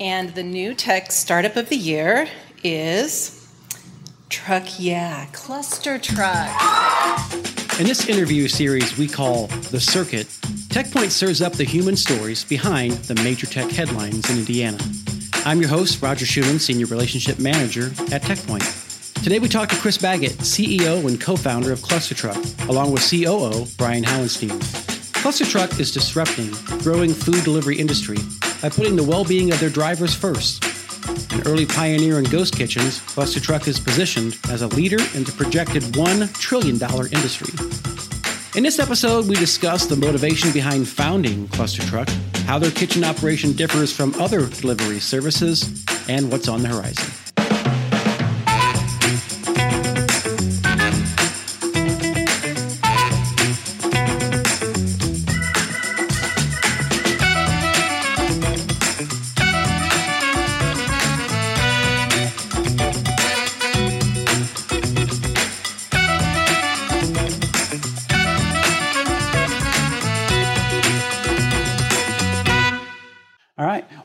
And the new tech startup of the year is Truck Yeah, Cluster Truck. In this interview series we call The Circuit, TechPoint serves up the human stories behind the major tech headlines in Indiana. I'm your host, Roger Schuman, Senior Relationship Manager at TechPoint. Today we talk to Chris Baggott, CEO and co founder of Cluster Truck, along with COO Brian Howenstein. Cluster Truck is disrupting growing food delivery industry by putting the well being of their drivers first. An early pioneer in ghost kitchens, Cluster Truck is positioned as a leader in the projected $1 trillion industry. In this episode, we discuss the motivation behind founding Cluster Truck, how their kitchen operation differs from other delivery services, and what's on the horizon.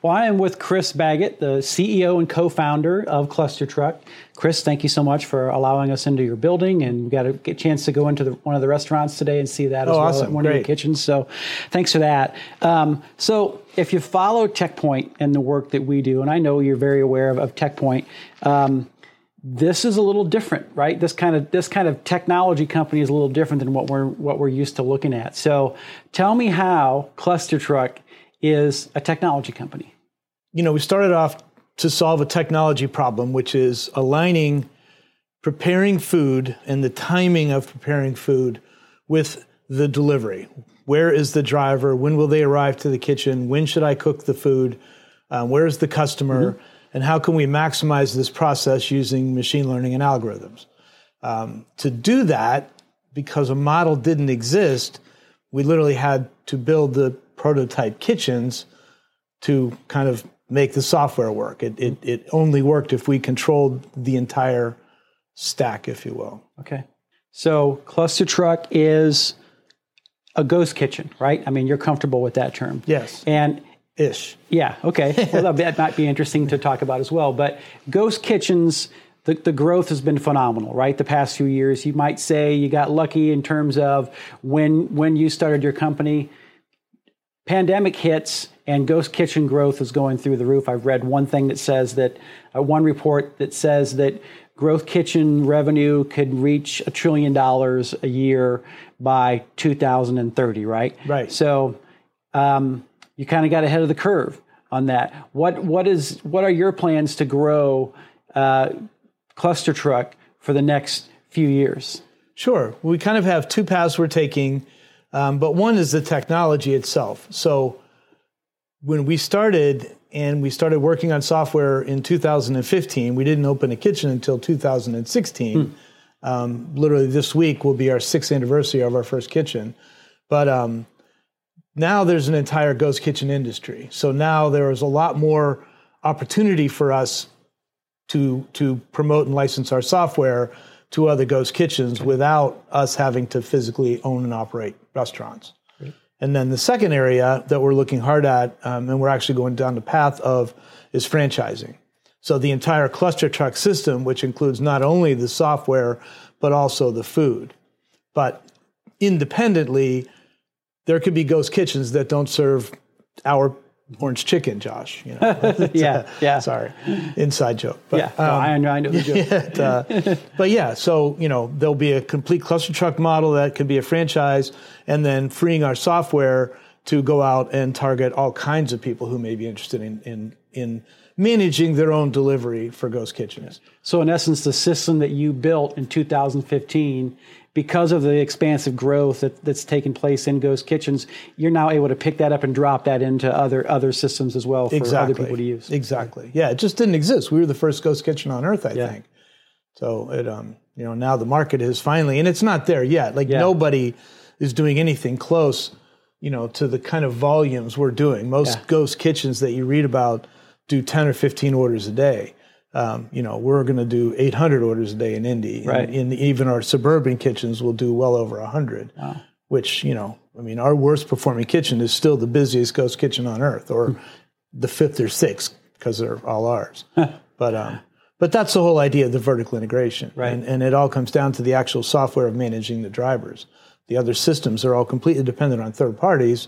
Well, I am with Chris Baggott, the CEO and co-founder of Cluster Truck. Chris, thank you so much for allowing us into your building, and we got a chance to go into the, one of the restaurants today and see that oh, as well awesome. at one Great. of your kitchens. So, thanks for that. Um, so, if you follow TechPoint and the work that we do, and I know you're very aware of, of TechPoint. Um, this is a little different, right? This kind of this kind of technology company is a little different than what we're what we're used to looking at. So, tell me how Cluster Truck is a technology company. You know, we started off to solve a technology problem, which is aligning preparing food and the timing of preparing food with the delivery. Where is the driver? When will they arrive to the kitchen? When should I cook the food? Um, where is the customer? Mm-hmm. And how can we maximize this process using machine learning and algorithms? Um, to do that, because a model didn't exist, we literally had to build the prototype kitchens to kind of make the software work. It, it, it only worked if we controlled the entire stack, if you will. Okay. So Cluster Truck is a ghost kitchen, right? I mean, you're comfortable with that term. Yes. And ish. Yeah. Okay. Well, that might be interesting to talk about as well. But ghost kitchens, the, the growth has been phenomenal, right? The past few years, you might say you got lucky in terms of when when you started your company. Pandemic hits and ghost kitchen growth is going through the roof. I've read one thing that says that uh, one report that says that ghost kitchen revenue could reach a trillion dollars a year by 2030, right? Right. So um, you kind of got ahead of the curve on that. What what is what are your plans to grow uh, Cluster Truck for the next few years? Sure. We kind of have two paths we're taking, um, but one is the technology itself. So when we started and we started working on software in 2015, we didn't open a kitchen until 2016. Hmm. Um, literally this week will be our sixth anniversary of our first kitchen, but um, now there's an entire ghost kitchen industry. So now there is a lot more opportunity for us to to promote and license our software to other ghost kitchens without us having to physically own and operate restaurants. And then the second area that we're looking hard at, um, and we're actually going down the path of, is franchising. So the entire cluster truck system, which includes not only the software but also the food. But independently, there could be ghost kitchens that don't serve our orange chicken, Josh. You know, yeah, uh, yeah. Sorry, inside joke. But, yeah, no, um, I, know, I know the joke. uh, but yeah, so you know, there'll be a complete cluster truck model that could be a franchise, and then freeing our software to go out and target all kinds of people who may be interested in in in managing their own delivery for ghost kitchens. So in essence, the system that you built in 2015 because of the expansive growth that, that's taken place in ghost kitchens, you're now able to pick that up and drop that into other other systems as well for exactly. other people to use. Exactly. Yeah, it just didn't exist. We were the first ghost kitchen on earth, I yeah. think. So it um you know now the market is finally and it's not there yet. Like yeah. nobody is doing anything close, you know, to the kind of volumes we're doing. Most yeah. ghost kitchens that you read about do 10 or 15 orders a day um, you know, we're going to do 800 orders a day in Indy. Right. Even our suburban kitchens will do well over 100. Wow. Which you know, I mean, our worst performing kitchen is still the busiest ghost kitchen on earth, or the fifth or sixth because they're all ours. but um, but that's the whole idea of the vertical integration, Right. And, and it all comes down to the actual software of managing the drivers. The other systems are all completely dependent on third parties,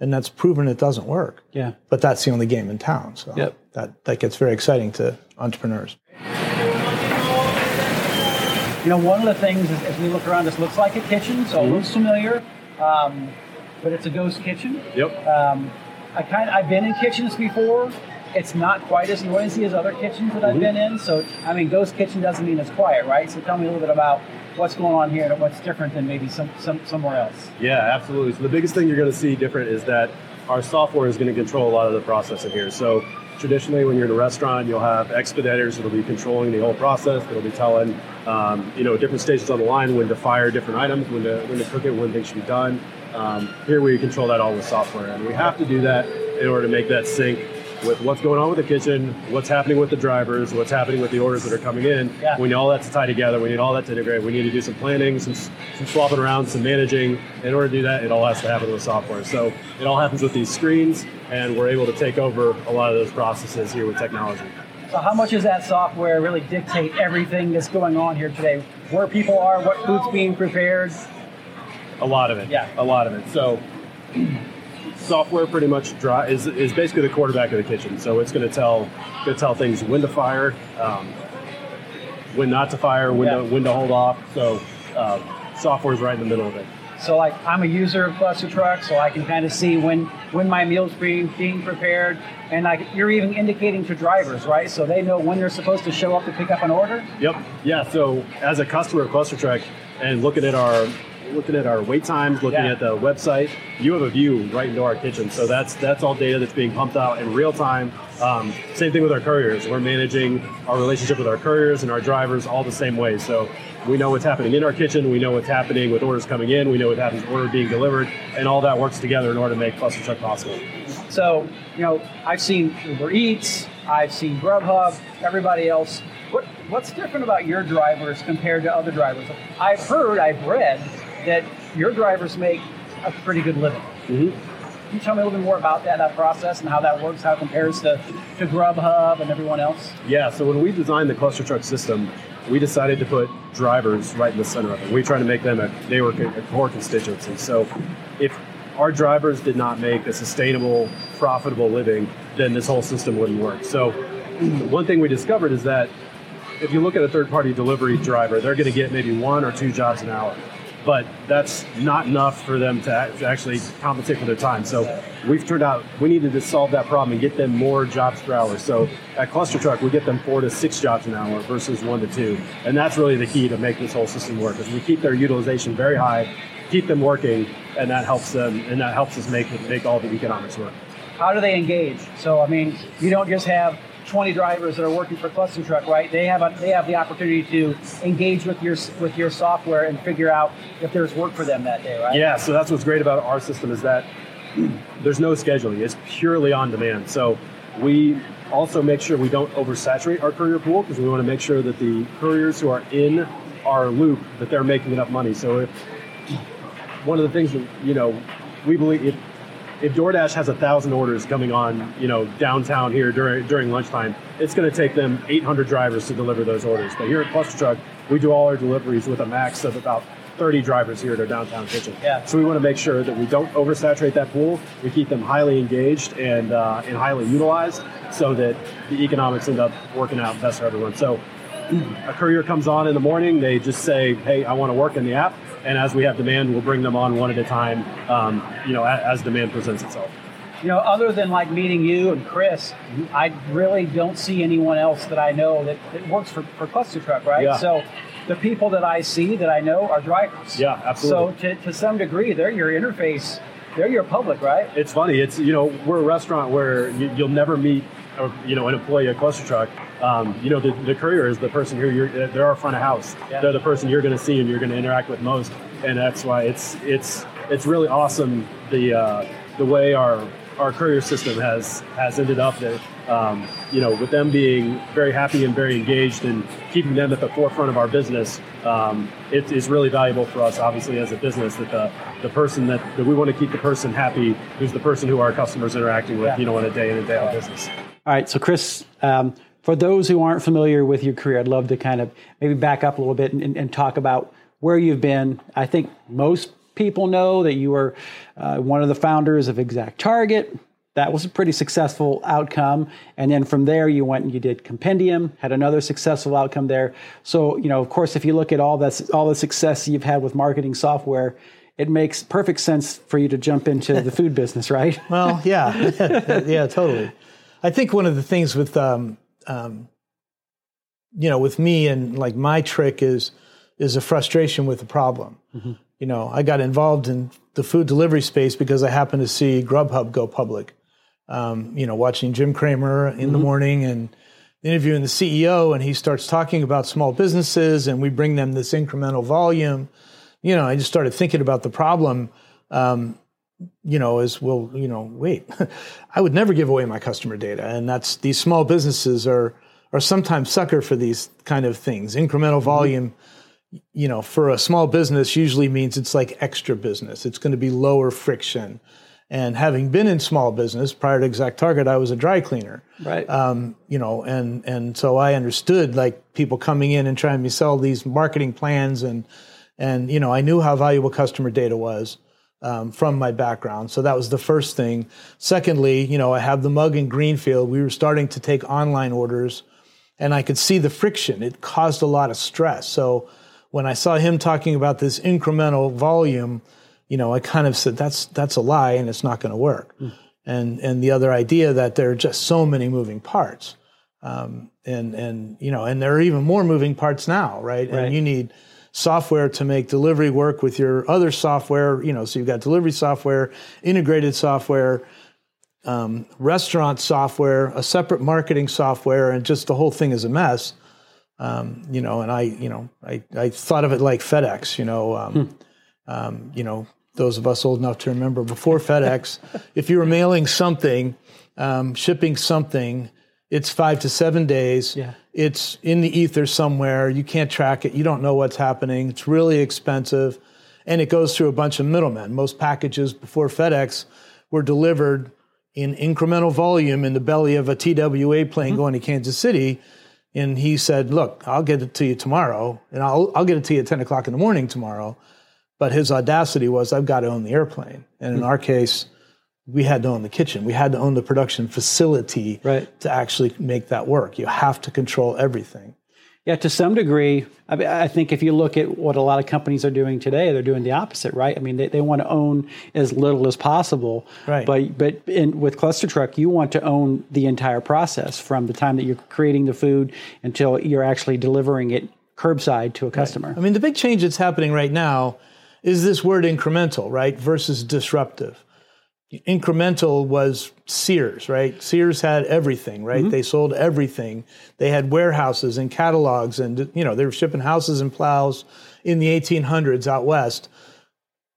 and that's proven it doesn't work. Yeah. But that's the only game in town. So Yep. that that gets very exciting to entrepreneurs. You know, one of the things is, as we look around, this looks like a kitchen, so it looks familiar, um, but it's a ghost kitchen. Yep. Um, I kind of, I've been in kitchens before. It's not quite as noisy as other kitchens that I've been in. So, I mean, ghost kitchen doesn't mean it's quiet, right? So, tell me a little bit about what's going on here and what's different than maybe some, some somewhere else. Yeah, absolutely. So the biggest thing you're going to see different is that our software is going to control a lot of the process in here. So traditionally, when you're in a restaurant, you'll have expediters that'll be controlling the whole process. That'll be telling, um, you know, different stations on the line when to fire different items, when to when to cook it, when things should be done. Um, here we control that all with software, and we have to do that in order to make that sync with what's going on with the kitchen, what's happening with the drivers, what's happening with the orders that are coming in. Yeah. We need all that to tie together. We need all that to integrate. We need to do some planning, some, some swapping around, some managing. In order to do that, it all has to happen with software. So it all happens with these screens, and we're able to take over a lot of those processes here with technology. So, how much does that software really dictate everything that's going on here today? Where people are, what food's being prepared? A lot of it. Yeah. A lot of it. So software pretty much dri is, is basically the quarterback of the kitchen. So it's going to tell going to tell things when to fire, um, when not to fire, when Yeah. to when to hold off. So uh, software's right in the middle of it. So like I'm a user of Cluster Truck, so I can kind of see when when my meal's being being prepared, and like you're even indicating to drivers, right? So they know when they're supposed to show up to pick up an order. Yep. Yeah. So as a customer of Cluster Truck and looking at our looking at our wait times, looking Yeah. at the website, you have a view right into our kitchen. So that's that's all data that's being pumped out in real time. Um, same thing with our couriers. We're managing our relationship with our couriers and our drivers all the same way. So we know what's happening in our kitchen. We know what's happening with orders coming in. We know what happens order being delivered, and all that works together in order to make Cluster Truck possible. So you know I've seen Uber Eats, I've seen Grubhub, everybody else. What what's different about your drivers compared to other drivers? I've heard, I've read that your drivers make a pretty good living. Mhm. Can you tell me a little bit more about that, that process and how that works, how it compares to, to Grubhub and everyone else? Yeah, so when we designed the cluster truck system, we decided to put drivers right in the center of it. We tried to make them a they were a core constituency. So if our drivers did not make a sustainable, profitable living, then this whole system wouldn't work. So one thing we discovered is that if you look at a third party delivery driver, they're going to get maybe one or two jobs an hour. But that's not enough for them to actually compensate for their time. So we've turned out we needed to solve that problem and get them more jobs per hour. So at Cluster Truck, we get them four to six jobs an hour versus one to two. And that's really the key to make this whole system work. Is we keep their utilization very high, keep them working, and that helps them and that helps us make make all the economics work. How do they engage? So, I mean, you don't just have 20 drivers that are working for Cluster Truck, right? They have a, they have the opportunity to engage with your with your software and figure out if there's work for them that day, right? Yeah, so that's what's great about our system is that there's no scheduling. It's purely on demand. So we also make sure we don't oversaturate our courier pool because we want to make sure that the couriers who are in our loop that they're making enough money. So if one of the things that you know we believe if DoorDash has a thousand orders coming on, you know, downtown here during during lunchtime, it's going to take them 800 drivers to deliver those orders. But here at Cluster Truck, we do all our deliveries with a max of about 30 drivers here at our downtown kitchen. Yeah. So we want to make sure that we don't oversaturate that pool. We keep them highly engaged and uh, and highly utilized, so that the economics end up working out best for everyone. So a courier comes on in the morning, they just say, "Hey, I want to work in the app," and as we have demand, we'll bring them on one at a time. Um, you know, as, as demand presents itself. You know, other than like meeting you and Chris, I really don't see anyone else that I know that, that works for, for Cluster Truck, right? Yeah. So the people that I see that I know are drivers. Yeah, absolutely. So to, to some degree, they're your interface, they're your public, right? It's funny. It's you know we're a restaurant where you, you'll never meet a, you know an employee at Cluster Truck. Um, you know the, the courier is the person who you're they're our front of house. Yeah. They're the person you're going to see and you're going to interact with most, and that's why it's it's it's really awesome the uh, the way our our courier system has has ended up that um, you know with them being very happy and very engaged and keeping them at the forefront of our business um, it is really valuable for us obviously as a business that the the person that, that we want to keep the person happy who's the person who our customers interacting with Yeah. you know on a day in and day out business All right, so Chris, um, for those who aren't familiar with your career, I'd love to kind of maybe back up a little bit and, and talk about where you've been. I think most people know that you were uh, one of the founders of Exact Target. That was a pretty successful outcome. And then from there, you went and you did Compendium, had another successful outcome there. So, you know, of course, if you look at all this, all the success you've had with marketing software, it makes perfect sense for you to jump into the food business, right? Well, yeah, yeah, totally. I think one of the things with, um, um, you know, with me and like my trick is is a frustration with the problem. Mm-hmm. You know, I got involved in the food delivery space because I happened to see Grubhub go public. Um, you know, watching Jim Cramer in mm-hmm. the morning and interviewing the CEO, and he starts talking about small businesses, and we bring them this incremental volume you know, I just started thinking about the problem. Um, you know, as well, you know, wait, I would never give away my customer data, and that's these small businesses are are sometimes sucker for these kind of things. Incremental mm-hmm. volume, you know, for a small business usually means it's like extra business. It's going to be lower friction. And having been in small business prior to Exact Target, I was a dry cleaner. Right. Um, you know, and and so I understood like people coming in and trying to sell these marketing plans and and you know, I knew how valuable customer data was um, from my background. So that was the first thing. Secondly, you know, I have the mug in Greenfield. We were starting to take online orders, and I could see the friction. It caused a lot of stress. So when I saw him talking about this incremental volume, you know, I kind of said that's that's a lie, and it's not going to work. Mm. And and the other idea that there are just so many moving parts. Um, and and you know, and there are even more moving parts now, right? right. And you need software to make delivery work with your other software. You know, so you've got delivery software, integrated software, um, restaurant software, a separate marketing software, and just the whole thing is a mess. Um, you know, and I, you know, I, I thought of it like FedEx. You know, um, hmm. Um, you know, those of us old enough to remember before FedEx, if you were mailing something, um, shipping something it's five to seven days. Yeah. It's in the ether somewhere. You can't track it. You don't know what's happening. It's really expensive. And it goes through a bunch of middlemen. Most packages before FedEx were delivered in incremental volume in the belly of a TWA plane mm-hmm. going to Kansas City. And he said, Look, I'll get it to you tomorrow, and I'll, I'll get it to you at 10 o'clock in the morning tomorrow. But his audacity was, I've got to own the airplane. And in mm-hmm. our case, we had to own the kitchen. We had to own the production facility right. to actually make that work. You have to control everything. Yeah, to some degree, I, mean, I, think if you look at what a lot of companies are doing today, they're doing the opposite, right? I mean, they, they want to own as little as possible. Right. But but in, with ClusterTruck, you want to own the entire process from the time that you're creating the food until you're actually delivering it curbside to a customer. Right. I mean, the big change that's happening right now is this word incremental, right, versus disruptive incremental was Sears, right? Sears had everything, right? Mm-hmm. They sold everything. They had warehouses and catalogs, and you know they were shipping houses and plows in the 1800s out west.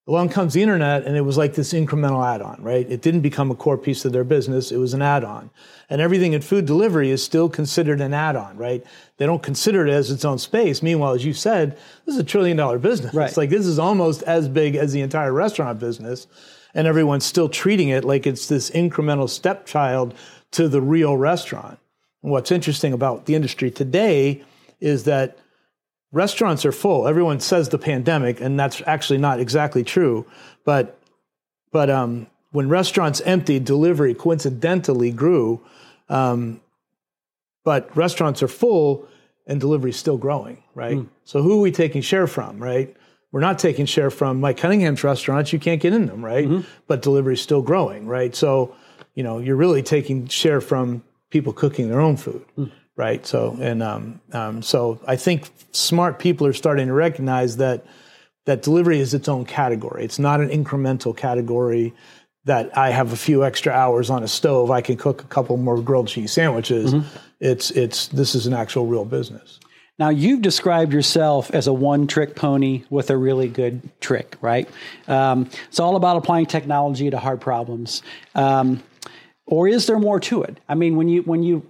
Along comes the internet, and it was like this incremental add-on, right? It didn't become a core piece of their business; it was an add-on. And everything in food delivery is still considered an add-on, right? They don't consider it as its own space. Meanwhile, as you said, this is a trillion-dollar business. Right. It's like this is almost as big as the entire restaurant business and everyone's still treating it like it's this incremental stepchild to the real restaurant. And what's interesting about the industry today is that restaurants are full. Everyone says the pandemic, and that's actually not exactly true. But but um, when restaurants emptied, delivery coincidentally grew. Um, but restaurants are full, and delivery is still growing, right? Mm. So who are we taking share from, right? We're not taking share from Mike Cunningham's restaurants. You can't get in them, right? Mm-hmm. But delivery is still growing, right? So, you know, you're really taking share from people cooking their own food, mm. right? So, and um, um, so I think smart people are starting to recognize that that delivery is its own category. It's not an incremental category that I have a few extra hours on a stove. I can cook a couple more grilled cheese sandwiches. Mm-hmm. It's it's this is an actual real business. Now, you've described yourself as a one trick pony with a really good trick, right? Um, it's all about applying technology to hard problems. Um, or is there more to it? I mean, when you, when you,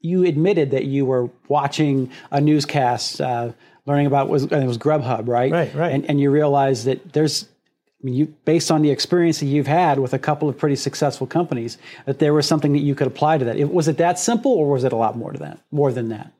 you admitted that you were watching a newscast, uh, learning about was and it was Grubhub, right? Right, right. And, and you realized that there's I mean, you, based on the experience that you've had with a couple of pretty successful companies, that there was something that you could apply to that. It, was it that simple, or was it a lot more to that, more than that?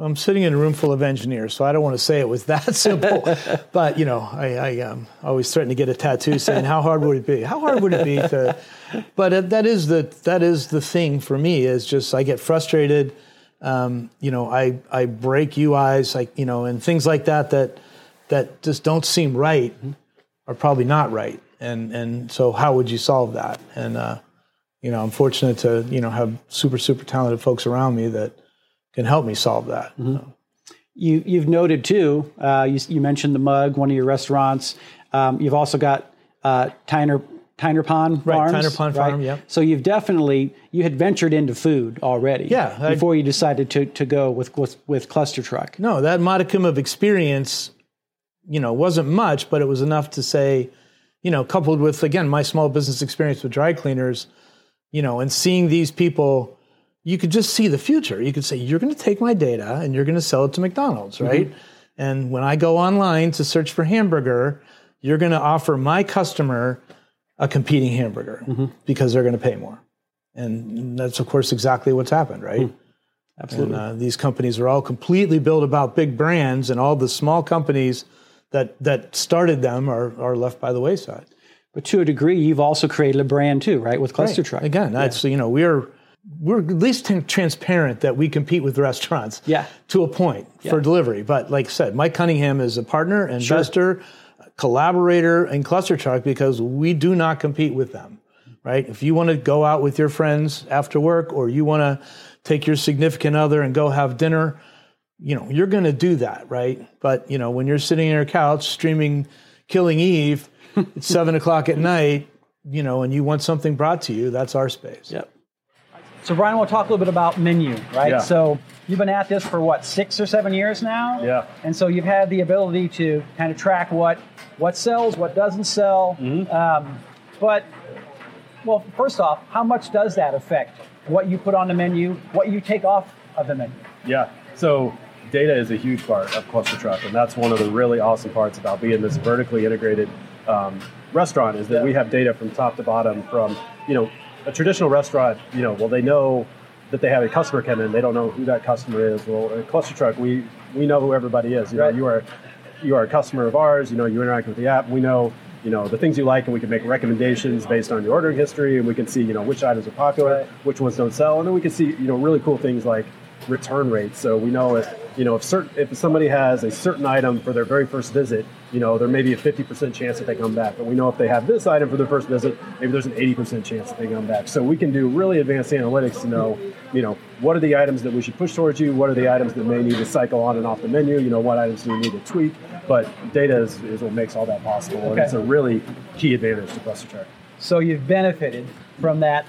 I'm sitting in a room full of engineers, so I don't want to say it was that simple. but you know, I, I um, always threaten to get a tattoo saying, "How hard would it be? How hard would it be to?" But uh, that is the that is the thing for me is just I get frustrated. Um, you know, I I break UIs, like you know, and things like that that that just don't seem right are probably not right. And and so how would you solve that? And uh, you know, I'm fortunate to you know have super super talented folks around me that can help me solve that. Mm-hmm. You, you've noted too, uh, you, you, mentioned the mug, one of your restaurants. Um, you've also got uh, Tyner, Tyner Pond Farms. Right, Tyner Pond right? Farm, yeah. So you've definitely, you had ventured into food already. Yeah. Before I, you decided to, to go with, with, with Cluster Truck. No, that modicum of experience, you know, wasn't much, but it was enough to say, you know, coupled with, again, my small business experience with dry cleaners, you know, and seeing these people you could just see the future. You could say, you're going to take my data and you're going to sell it to McDonald's, mm-hmm. right? Mm-hmm. And when I go online to search for hamburger, you're going to offer my customer a competing hamburger mm-hmm. because they're going to pay more. And that's, of course, exactly what's happened, right? Mm. Absolutely. And, uh, these companies are all completely built about big brands, and all the small companies that, that started them are, are left by the wayside. But to a degree, you've also created a brand too, right? With Cluster right. Truck. Again, that's, yeah. you know, we're we're at least transparent that we compete with restaurants yeah. to a point yeah. for delivery. But like I said, Mike Cunningham is a partner, investor, sure. collaborator in Cluster Truck because we do not compete with them. Right? If you want to go out with your friends after work or you want to take your significant other and go have dinner, you know, you're going to do that, right? But, you know, when you're sitting on your couch streaming Killing Eve, it's seven o'clock at night, you know, and you want something brought to you, that's our space. Yep. So Brian, we'll talk a little bit about menu, right? Yeah. So you've been at this for what six or seven years now? Yeah. And so you've had the ability to kind of track what what sells, what doesn't sell. Mm-hmm. Um, but well, first off, how much does that affect what you put on the menu, what you take off of the menu? Yeah. So data is a huge part of Cluster Truck, and that's one of the really awesome parts about being this vertically integrated um, restaurant is that yeah. we have data from top to bottom from you know a traditional restaurant, you know, well, they know that they have a customer come in, they don't know who that customer is. Well, a cluster truck, we we know who everybody is. You know, right. you are you are a customer of ours. You know, you interact with the app. We know you know the things you like, and we can make recommendations based on your ordering history, and we can see you know which items are popular, right. which ones don't sell, and then we can see you know really cool things like return rate. So we know if you know if certain if somebody has a certain item for their very first visit, you know there may be a 50% chance that they come back. But we know if they have this item for their first visit, maybe there's an 80% chance that they come back. So we can do really advanced analytics to know you know what are the items that we should push towards you, what are the items that may need to cycle on and off the menu, you know what items do we need to tweak. But data is, is what makes all that possible, okay. and it's a really key advantage to Cluster Truck. So you've benefited from that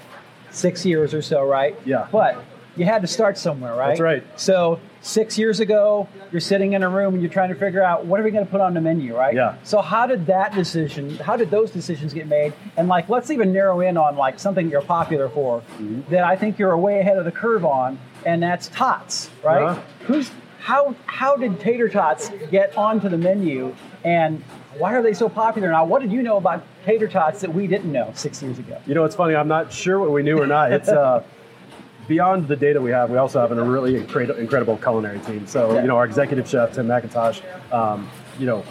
six years or so, right? Yeah. But you had to start somewhere, right? That's right. So six years ago, you're sitting in a room and you're trying to figure out what are we going to put on the menu, right? Yeah. So how did that decision? How did those decisions get made? And like, let's even narrow in on like something you're popular for mm-hmm. that I think you're way ahead of the curve on, and that's tots, right? Uh-huh. Who's how how did tater tots get onto the menu, and why are they so popular now? What did you know about tater tots that we didn't know six years ago? You know, it's funny. I'm not sure what we knew or not. It's uh beyond the data we have, we also have a really incredible culinary team. So, you know, our executive chef, Tim McIntosh, um, you know,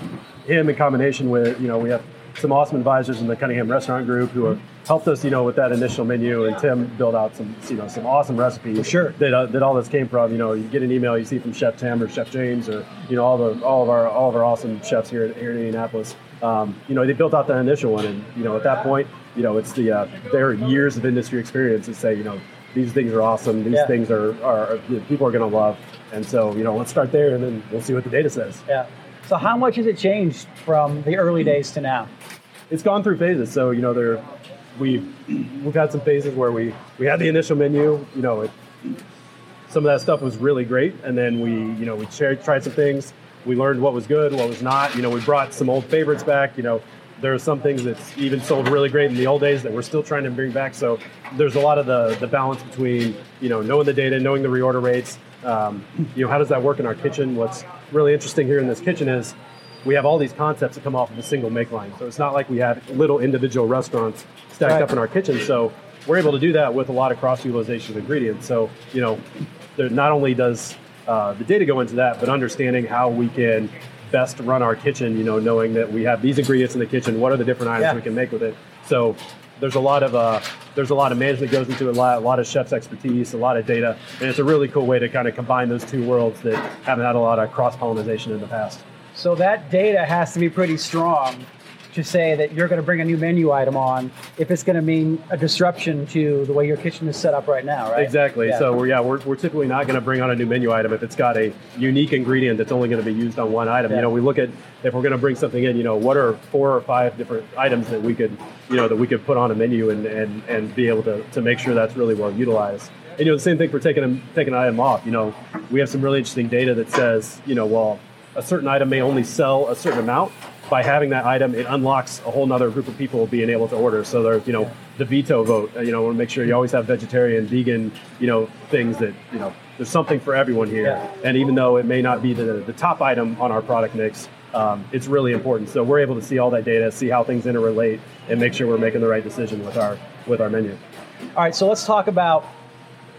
him in combination with, you know, we have some awesome advisors in the Cunningham Restaurant Group who have helped us, you know, with that initial menu, and Tim built out some, you know, some awesome recipes. For sure. That, uh, that all this came from. You know, you get an email you see from Chef Tim or Chef James or you know all the all of our all of our awesome chefs here, here in Indianapolis. Um, you know, they built out that initial one, and you know, at that point, you know, it's the uh, their years of industry experience to say, you know, these things are awesome. These yeah. things are, are, are people are going to love. And so, you know, let's start there and then we'll see what the data says. Yeah. So how much has it changed from the early days to now? It's gone through phases. So, you know, there we've we've had some phases where we we had the initial menu, you know, it, some of that stuff was really great and then we, you know, we tried some things. We learned what was good, what was not. You know, we brought some old favorites back, you know, there are some things that's even sold really great in the old days that we're still trying to bring back. So there's a lot of the, the balance between you know knowing the data, knowing the reorder rates. Um, you know how does that work in our kitchen? What's really interesting here in this kitchen is we have all these concepts that come off of a single make line. So it's not like we have little individual restaurants stacked Right. up in our kitchen. So we're able to do that with a lot of cross utilization of ingredients. So you know, there, not only does uh, the data go into that, but understanding how we can best run our kitchen. You know, knowing that we have these ingredients in the kitchen. What are the different items Yeah. we can make with it? So there's a lot of uh, there's a lot of management goes into it, a lot, a lot of chef's expertise, a lot of data, and it's a really cool way to kind of combine those two worlds that haven't had a lot of cross pollination in the past. So that data has to be pretty strong to say that you're going to bring a new menu item on if it's going to mean a disruption to the way your kitchen is set up right now, right? Exactly. Yeah. So we're yeah we're, we're typically not going to bring on a new menu item if it's got a unique ingredient that's only going to be used on one item. Yeah. You know, we look at if we're going to bring something in. You know, what are four or five different items that we could you know that we could put on a menu and and, and be able to, to make sure that's really well utilized. And you know the same thing for taking them taking an item off. You know, we have some really interesting data that says you know well a certain item may only sell a certain amount. By having that item, it unlocks a whole other group of people being able to order. So there's, you know, the veto vote. uh, You know, want to make sure you always have vegetarian, vegan, you know, things that, you know, there's something for everyone here. Yeah. And even though it may not be the, the top item on our product mix, um, it's really important. So we're able to see all that data, see how things interrelate, and make sure we're making the right decision with our with our menu. All right, so let's talk about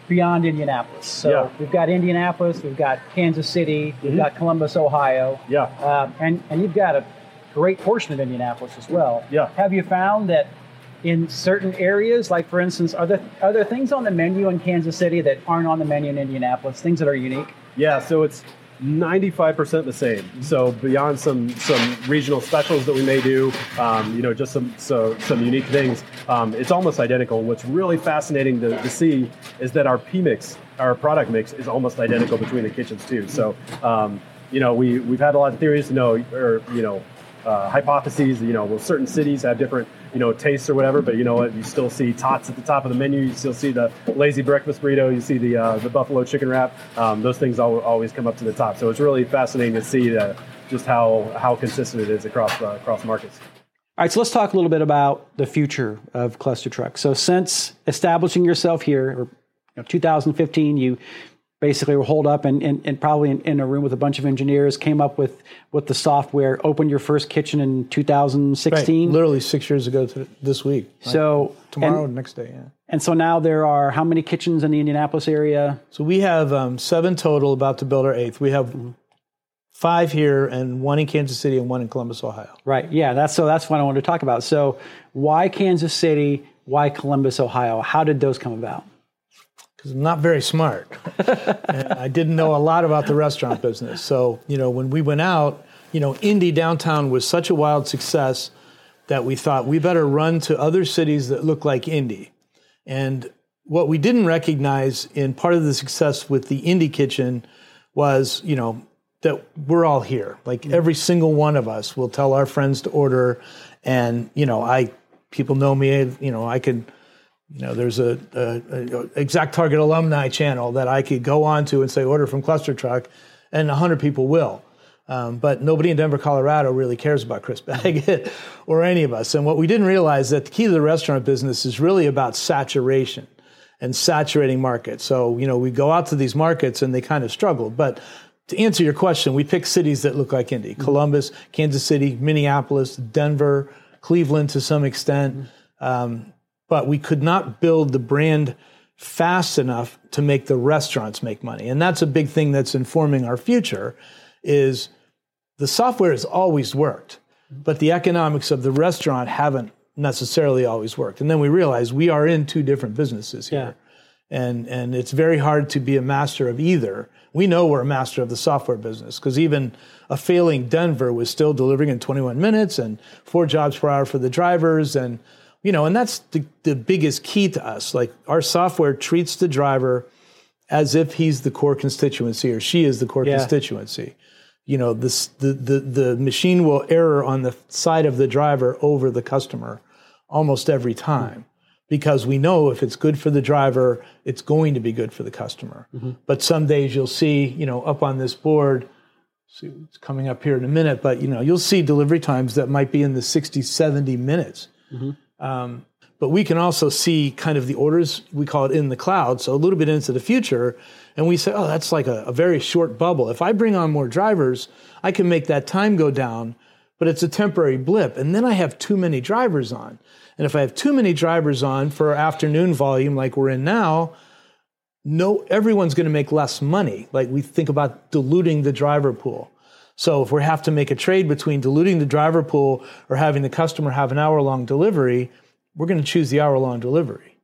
beyond Indianapolis. So Yeah. we've got Indianapolis, we've got Kansas City, we've Mhm. got Columbus, Ohio. Yeah. Um, and, and you've got a great portion of Indianapolis as well. Yeah. Have you found that in certain areas, like for instance, are there, are there things on the menu in Kansas City that aren't on the menu in Indianapolis, things that are unique? Yeah, so it's 95% the same. So beyond some some regional specials that we may do, um, you know, just some so some unique things, um, it's almost identical. What's really fascinating to, to see is that our P mix, our product mix, is almost identical between the kitchens too. So um, you know, we we've had a lot of theories, you know, or you know, uh, hypotheses. You know, well, certain cities have different you know tastes or whatever, but you know what? You still see tots at the top of the menu. You still see the lazy breakfast burrito. You see the uh, the buffalo chicken wrap. Um, those things al- always come up to the top. So it's really fascinating to see just how how consistent it is across uh, across markets. All right, so let's talk a little bit about the future of Cluster Truck. So, since establishing yourself here, or you know, 2015, you basically were holed up and, and, and probably in, in a room with a bunch of engineers, came up with, with the software, opened your first kitchen in 2016. Literally six years ago to this week. So, Tomorrow, and, next day, yeah. and so now there are how many kitchens in the Indianapolis area? So we have um, seven total, about to build our eighth. We have five here, and one in Kansas City and one in Columbus, Ohio. Right. Yeah. That's so. That's what I wanted to talk about. So, why Kansas City? Why Columbus, Ohio? How did those come about? Because I'm not very smart. and I didn't know a lot about the restaurant business. So, you know, when we went out, you know, Indy downtown was such a wild success that we thought we better run to other cities that look like Indy. And what we didn't recognize in part of the success with the Indy kitchen was, you know, that we're all here. Like mm-hmm. every single one of us will tell our friends to order. And, you know, I, people know me, you know, I could, you know, there's a, a, a exact target alumni channel that I could go on to and say order from Cluster Truck, and hundred people will. Um, but nobody in Denver, Colorado really cares about Chris Baggott or any of us. And what we didn't realize that the key to the restaurant business is really about saturation and saturating markets. So, you know, we go out to these markets and they kind of struggle. But to answer your question, we pick cities that look like Indy Columbus, Kansas City, Minneapolis, Denver, Cleveland to some extent. Um, but we could not build the brand fast enough to make the restaurants make money. And that's a big thing that's informing our future is the software has always worked, but the economics of the restaurant haven't necessarily always worked. And then we realize we are in two different businesses here. And, and it's very hard to be a master of either. We know we're a master of the software business because even a failing Denver was still delivering in 21 minutes and four jobs per hour for the drivers. And, you know, and that's the, the biggest key to us. Like our software treats the driver as if he's the core constituency or she is the core Yeah. constituency. You know, this, the, the, the machine will error on the side of the driver over the customer almost every time because we know if it's good for the driver, it's going to be good for the customer. Mm-hmm. But some days you'll see, you know, up on this board, see what's coming up here in a minute, but you know, you'll see delivery times that might be in the 60, 70 minutes. Mm-hmm. Um, but we can also see kind of the orders, we call it in the cloud, so a little bit into the future. And we say, oh, that's like a, a very short bubble. If I bring on more drivers, I can make that time go down, but it's a temporary blip. And then I have too many drivers on. And if I have too many drivers on for afternoon volume like we're in now, no everyone's going to make less money. Like we think about diluting the driver pool. So if we have to make a trade between diluting the driver pool or having the customer have an hour long delivery, we're going to choose the hour long delivery.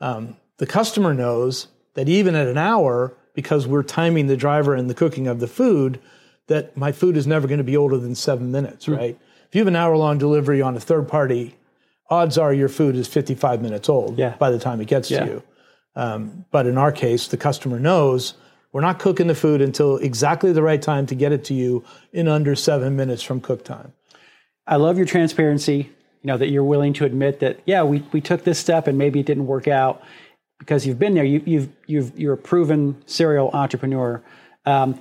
Um, the customer knows that even at an hour, because we're timing the driver and the cooking of the food, that my food is never going to be older than seven minutes, mm. right? If you have an hour long delivery on a third party, odds are your food is 55 minutes old yeah. by the time it gets yeah. to you. Um, but in our case, the customer knows we're not cooking the food until exactly the right time to get it to you in under seven minutes from cook time. I love your transparency. You know that you're willing to admit that yeah, we we took this step and maybe it didn't work out because you've been there. You, you've you've you're a proven serial entrepreneur. Um,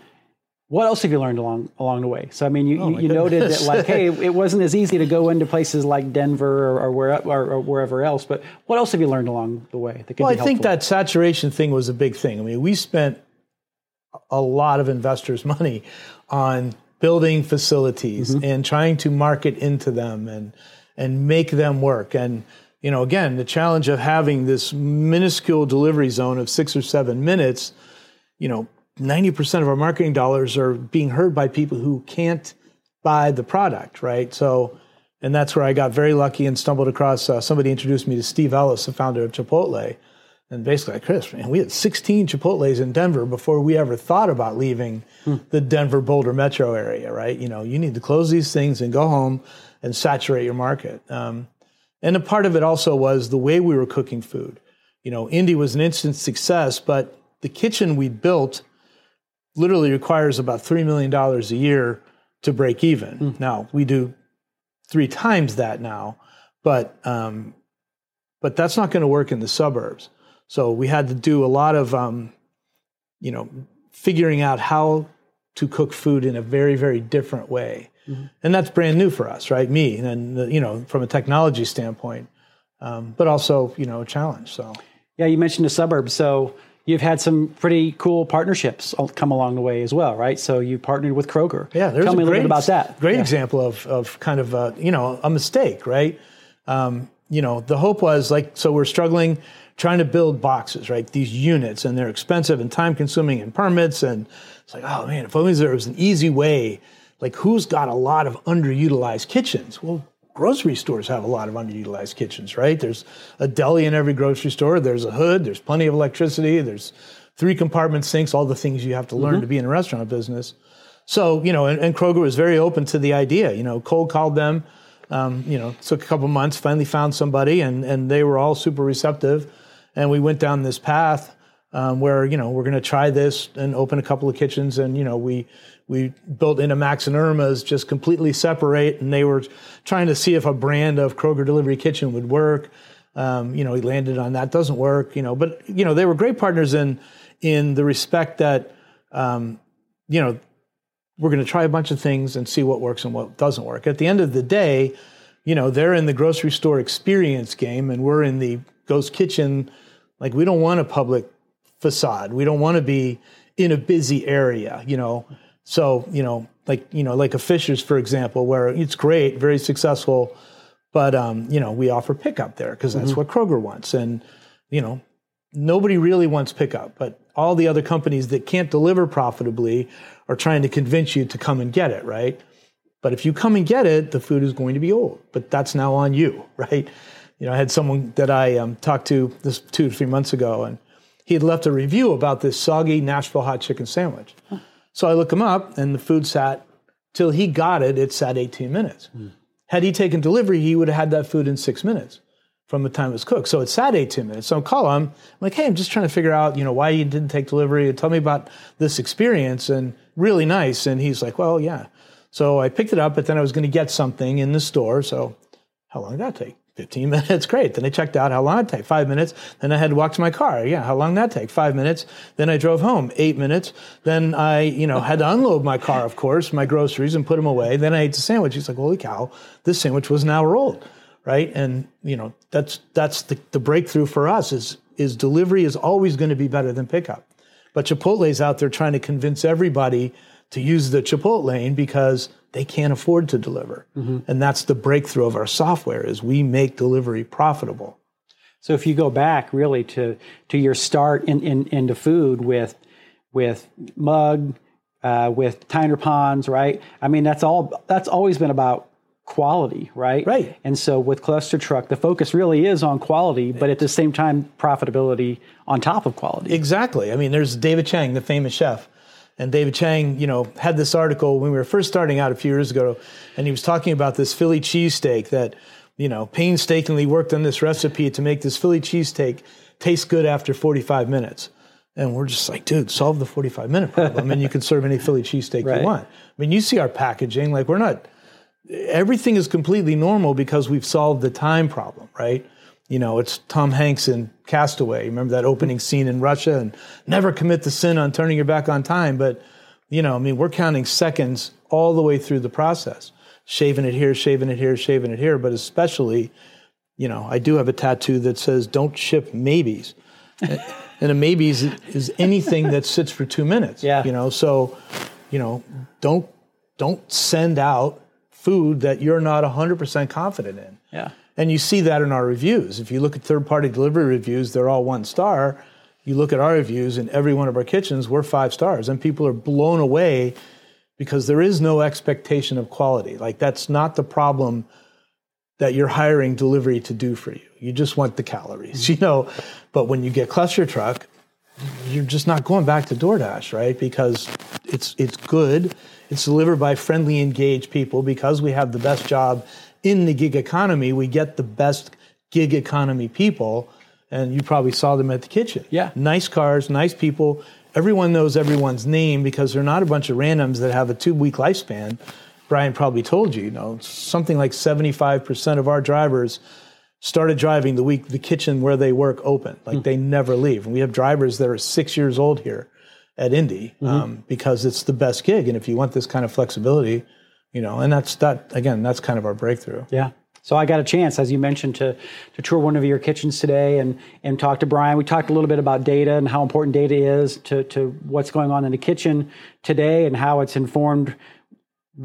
what else have you learned along along the way? So I mean, you, oh you, you noted that like, hey, it wasn't as easy to go into places like Denver or, or, where, or, or wherever else. But what else have you learned along the way? That well, I think that saturation thing was a big thing. I mean, we spent a lot of investors' money on building facilities mm-hmm. and trying to market into them and and make them work. And you know, again, the challenge of having this minuscule delivery zone of six or seven minutes, you know, 90% of our marketing dollars are being heard by people who can't buy the product, right? So, and that's where I got very lucky and stumbled across uh, somebody introduced me to Steve Ellis, the founder of Chipotle. And basically, like, Chris, man, we had 16 Chipotles in Denver before we ever thought about leaving hmm. the Denver Boulder metro area, right? You know, you need to close these things and go home and saturate your market. Um, and a part of it also was the way we were cooking food. You know, Indy was an instant success, but the kitchen we built literally requires about $3 million a year to break even. Mm. Now, we do three times that now, but, um, but that's not going to work in the suburbs. So we had to do a lot of, um, you know, figuring out how to cook food in a very, very different way. Mm-hmm. And that's brand new for us, right? Me, and, you know, from a technology standpoint, um, but also, you know, a challenge. So, yeah, you mentioned the suburbs. So, you've had some pretty cool partnerships come along the way as well, right? So you partnered with Kroger. Yeah, there's Tell me a, great, little bit about that. Great yeah. example of, of kind of a, you know a mistake, right? Um, you know, the hope was like so we're struggling trying to build boxes, right? These units, and they're expensive and time consuming and permits, and it's like, oh man, if only there was an easy way. Like, who's got a lot of underutilized kitchens? Well, grocery stores have a lot of underutilized kitchens, right? There's a deli in every grocery store. There's a hood. There's plenty of electricity. There's three compartment sinks, all the things you have to learn mm-hmm. to be in a restaurant business. So, you know, and, and, Kroger was very open to the idea. You know, cold called them, um, you know, took a couple months, finally found somebody, and, and they were all super receptive. And we went down this path um, where, you know, we're going to try this and open a couple of kitchens. And, you know, we, we built into Max and Irma's just completely separate, and they were trying to see if a brand of Kroger Delivery Kitchen would work. Um, you know, he landed on that. Doesn't work. You know, but you know they were great partners in in the respect that um, you know we're going to try a bunch of things and see what works and what doesn't work. At the end of the day, you know they're in the grocery store experience game, and we're in the ghost kitchen. Like we don't want a public facade. We don't want to be in a busy area. You know so, you know, like, you know, like a Fishers, for example, where it's great, very successful, but, um, you know, we offer pickup there because that's mm-hmm. what Kroger wants. And, you know, nobody really wants pickup, but all the other companies that can't deliver profitably are trying to convince you to come and get it, right? But if you come and get it, the food is going to be old, but that's now on you, right? You know, I had someone that I um, talked to this two, three months ago, and he had left a review about this soggy Nashville hot chicken sandwich. Huh. So I look him up, and the food sat till he got it. It sat 18 minutes. Mm. Had he taken delivery, he would have had that food in six minutes from the time it was cooked. So it sat 18 minutes. So I call him. I'm like, hey, I'm just trying to figure out, you know, why you didn't take delivery. Tell me about this experience. And really nice. And he's like, well, yeah. So I picked it up, but then I was going to get something in the store. So how long did that take? 15 minutes, great. Then I checked out how long it take, five minutes. Then I had to walk to my car. Yeah, how long that take? Five minutes. Then I drove home, eight minutes. Then I, you know, had to unload my car, of course, my groceries and put them away. Then I ate the sandwich. He's like, holy cow, this sandwich was an hour old, right? And you know that's that's the, the breakthrough for us is is delivery is always going to be better than pickup. But Chipotle's out there trying to convince everybody to use the Chipotle lane because they can't afford to deliver. Mm-hmm. And that's the breakthrough of our software is we make delivery profitable. So if you go back really to to your start in, in into food with with mug, uh, with Tyner ponds, right? I mean that's all that's always been about quality, right? Right. And so with Cluster Truck, the focus really is on quality, but at the same time, profitability on top of quality. Exactly. I mean, there's David Chang, the famous chef. And David Chang, you know, had this article when we were first starting out a few years ago, and he was talking about this Philly cheesesteak that, you know, painstakingly worked on this recipe to make this Philly cheesesteak taste good after 45 minutes. And we're just like, dude, solve the 45 minute problem, and you can serve any Philly cheesesteak right. you want. I mean, you see our packaging, like we're not everything is completely normal because we've solved the time problem, right? You know, it's Tom Hanks in Castaway. Remember that opening scene in Russia and never commit the sin on turning your back on time. But, you know, I mean, we're counting seconds all the way through the process, shaving it here, shaving it here, shaving it here. But especially, you know, I do have a tattoo that says, don't ship maybes. and a maybes is anything that sits for two minutes. Yeah. You know, so, you know, don't don't send out food that you're not 100% confident in. Yeah. And you see that in our reviews. If you look at third party delivery reviews, they're all one star. You look at our reviews in every one of our kitchens, we're five stars. And people are blown away because there is no expectation of quality. Like, that's not the problem that you're hiring delivery to do for you. You just want the calories, you know. But when you get cluster truck, you're just not going back to DoorDash, right? Because it's it's good it's delivered by friendly, engaged people because we have the best job in the gig economy. We get the best gig economy people, and you probably saw them at the kitchen. Yeah. Nice cars, nice people. Everyone knows everyone's name because they're not a bunch of randoms that have a two week lifespan. Brian probably told you, you know, something like 75% of our drivers started driving the week the kitchen where they work open. Like mm. they never leave. And we have drivers that are six years old here at Indy mm-hmm. um, because it's the best gig. And if you want this kind of flexibility, you know, and that's that again, that's kind of our breakthrough. Yeah. So I got a chance, as you mentioned, to to tour one of your kitchens today and and talk to Brian. We talked a little bit about data and how important data is to to what's going on in the kitchen today and how it's informed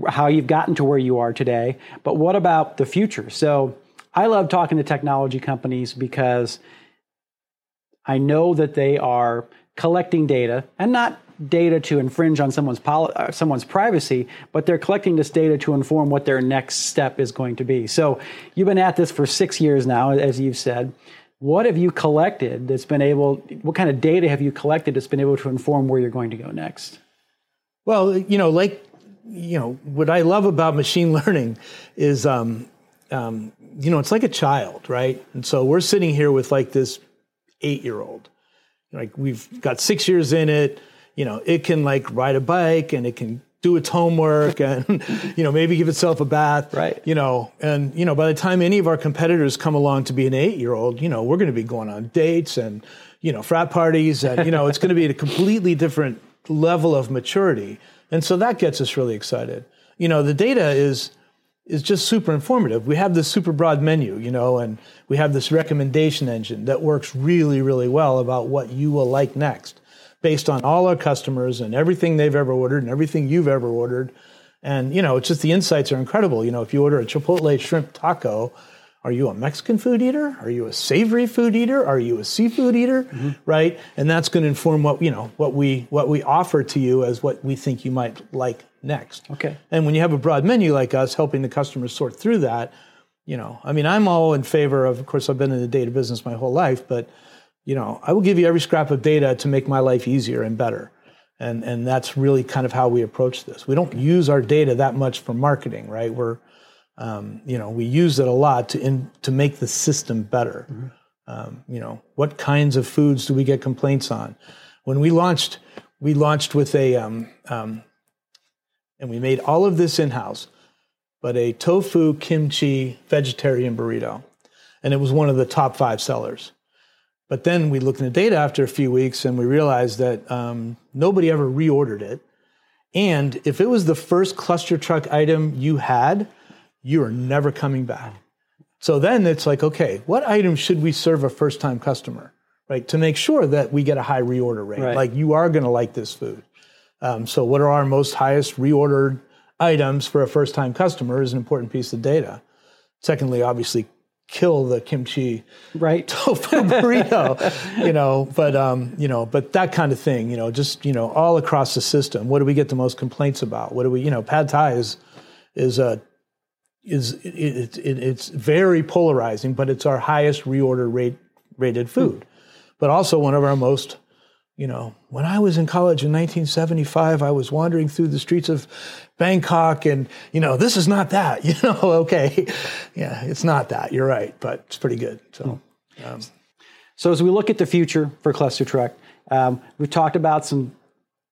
how you've gotten to where you are today. But what about the future? So I love talking to technology companies because I know that they are collecting data and not data to infringe on someone's poli- uh, someone's privacy, but they're collecting this data to inform what their next step is going to be. So you've been at this for six years now, as you've said. What have you collected that's been able? What kind of data have you collected that's been able to inform where you're going to go next? Well, you know, like you know, what I love about machine learning is, um, um, you know, it's like a child, right? And so we're sitting here with like this eight-year-old like we've got six years in it you know it can like ride a bike and it can do its homework and you know maybe give itself a bath right. you know and you know by the time any of our competitors come along to be an eight year old you know we're going to be going on dates and you know frat parties and you know it's going to be at a completely different level of maturity. And so that gets us really excited. You know the data is is just super informative. We have this super broad menu, you know, and we have this recommendation engine that works really, really well about what you will like next based on all our customers and everything they've ever ordered and everything you've ever ordered. And, you know, it's just the insights are incredible. You know, if you order a Chipotle shrimp taco, are you a Mexican food eater? Are you a savory food eater? Are you a seafood eater? Mm-hmm. Right? And that's going to inform what, you know, what we what we offer to you as what we think you might like next. Okay. And when you have a broad menu like us, helping the customers sort through that, you know, I mean, I'm all in favor of, of course, I've been in the data business my whole life, but, you know, I will give you every scrap of data to make my life easier and better. And, and that's really kind of how we approach this. We don't use our data that much for marketing, right? We're, um, you know, we use it a lot to, in, to make the system better. Mm-hmm. Um, you know, what kinds of foods do we get complaints on? When we launched, we launched with a, um, um and we made all of this in house, but a tofu kimchi vegetarian burrito. And it was one of the top five sellers. But then we looked in the data after a few weeks and we realized that um, nobody ever reordered it. And if it was the first cluster truck item you had, you are never coming back. So then it's like, okay, what items should we serve a first time customer, right? To make sure that we get a high reorder rate. Right. Like you are going to like this food. Um, so what are our most highest reordered items for a first time customer is an important piece of data. Secondly, obviously, kill the kimchi Right. tofu burrito, you know, but um, you know, but that kind of thing, you know, just you know, all across the system. What do we get the most complaints about? What do we, you know, pad thai is is a is it, it, it, it's very polarizing, but it's our highest reorder rate rated food, but also one of our most you know, when I was in college in 1975, I was wandering through the streets of Bangkok and, you know, this is not that, you know, okay. Yeah, it's not that. You're right, but it's pretty good. So, So as we look at the future for Cluster Truck, um, we've talked about some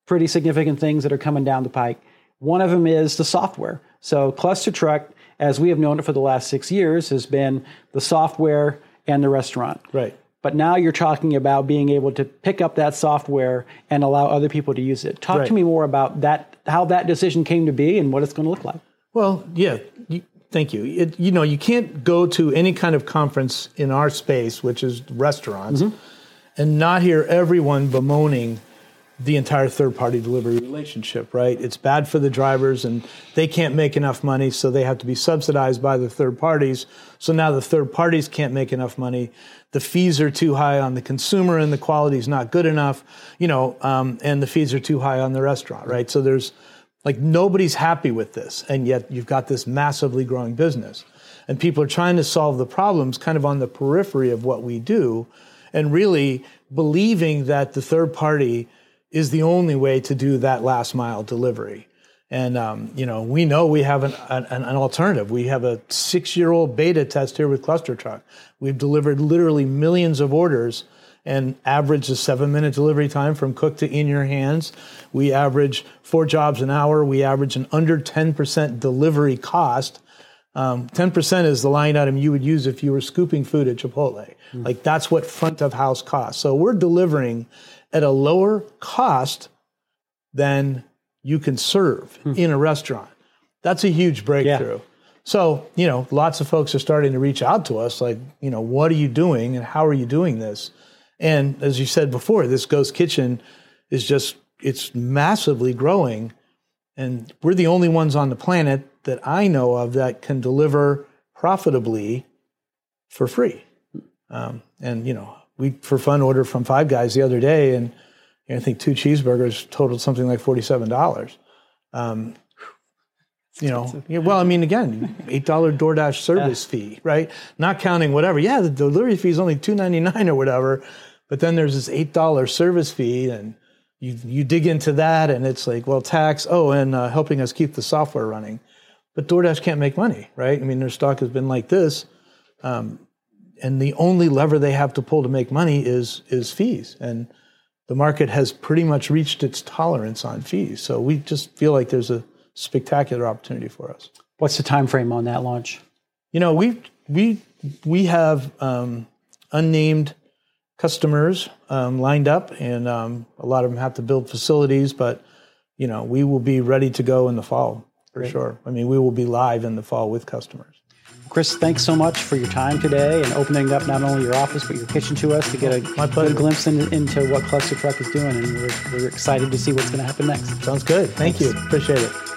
pretty significant things that are coming down the pike. One of them is the software. So Cluster Truck, as we have known it for the last six years, has been the software and the restaurant. right. But now you're talking about being able to pick up that software and allow other people to use it. Talk Right. to me more about that, how that decision came to be and what it's going to look like. Well, yeah, you, thank you. It, you know, you can't go to any kind of conference in our space, which is restaurants, mm-hmm. and not hear everyone bemoaning the entire third party delivery relationship, right? It's bad for the drivers and they can't make enough money, so they have to be subsidized by the third parties. So now the third parties can't make enough money. The fees are too high on the consumer and the quality is not good enough, you know, um, and the fees are too high on the restaurant, right? So there's like nobody's happy with this, and yet you've got this massively growing business. And people are trying to solve the problems kind of on the periphery of what we do, and really believing that the third party is the only way to do that last mile delivery. And um, you know, we know we have an, an, an alternative. We have a six-year-old beta test here with Cluster Truck. We've delivered literally millions of orders and average a seven-minute delivery time from cook to in your hands. We average four jobs an hour. We average an under 10% delivery cost. Um, 10% is the line item you would use if you were scooping food at Chipotle. Like that's what front of house costs. So we're delivering at a lower cost than you can serve in a restaurant. That's a huge breakthrough. So, you know, lots of folks are starting to reach out to us like, you know, what are you doing and how are you doing this? And as you said before, this Ghost Kitchen is just, it's massively growing. And we're the only ones on the planet that I know of that can deliver profitably for free. Um, and, you know, we, for fun, ordered from Five Guys the other day, and I think two cheeseburgers totaled something like $47. Um, you know, yeah, well, I mean, again, eight dollar DoorDash service fee, right? Not counting whatever. Yeah, the delivery fee is only two ninety nine or whatever, but then there's this eight dollar service fee, and you you dig into that, and it's like, well, tax. Oh, and uh, helping us keep the software running, but DoorDash can't make money, right? I mean, their stock has been like this, um, and the only lever they have to pull to make money is is fees, and the market has pretty much reached its tolerance on fees. So we just feel like there's a spectacular opportunity for us. What's the time frame on that launch? You know, we we we have um, unnamed customers um, lined up, and um, a lot of them have to build facilities. But you know, we will be ready to go in the fall for sure. I mean, we will be live in the fall with customers. Chris, thanks so much for your time today and opening up not only your office but your kitchen to us to get a good glimpse in, into what Cluster Truck is doing. And we're, we're excited to see what's going to happen next. Sounds good. Thank you. Appreciate it.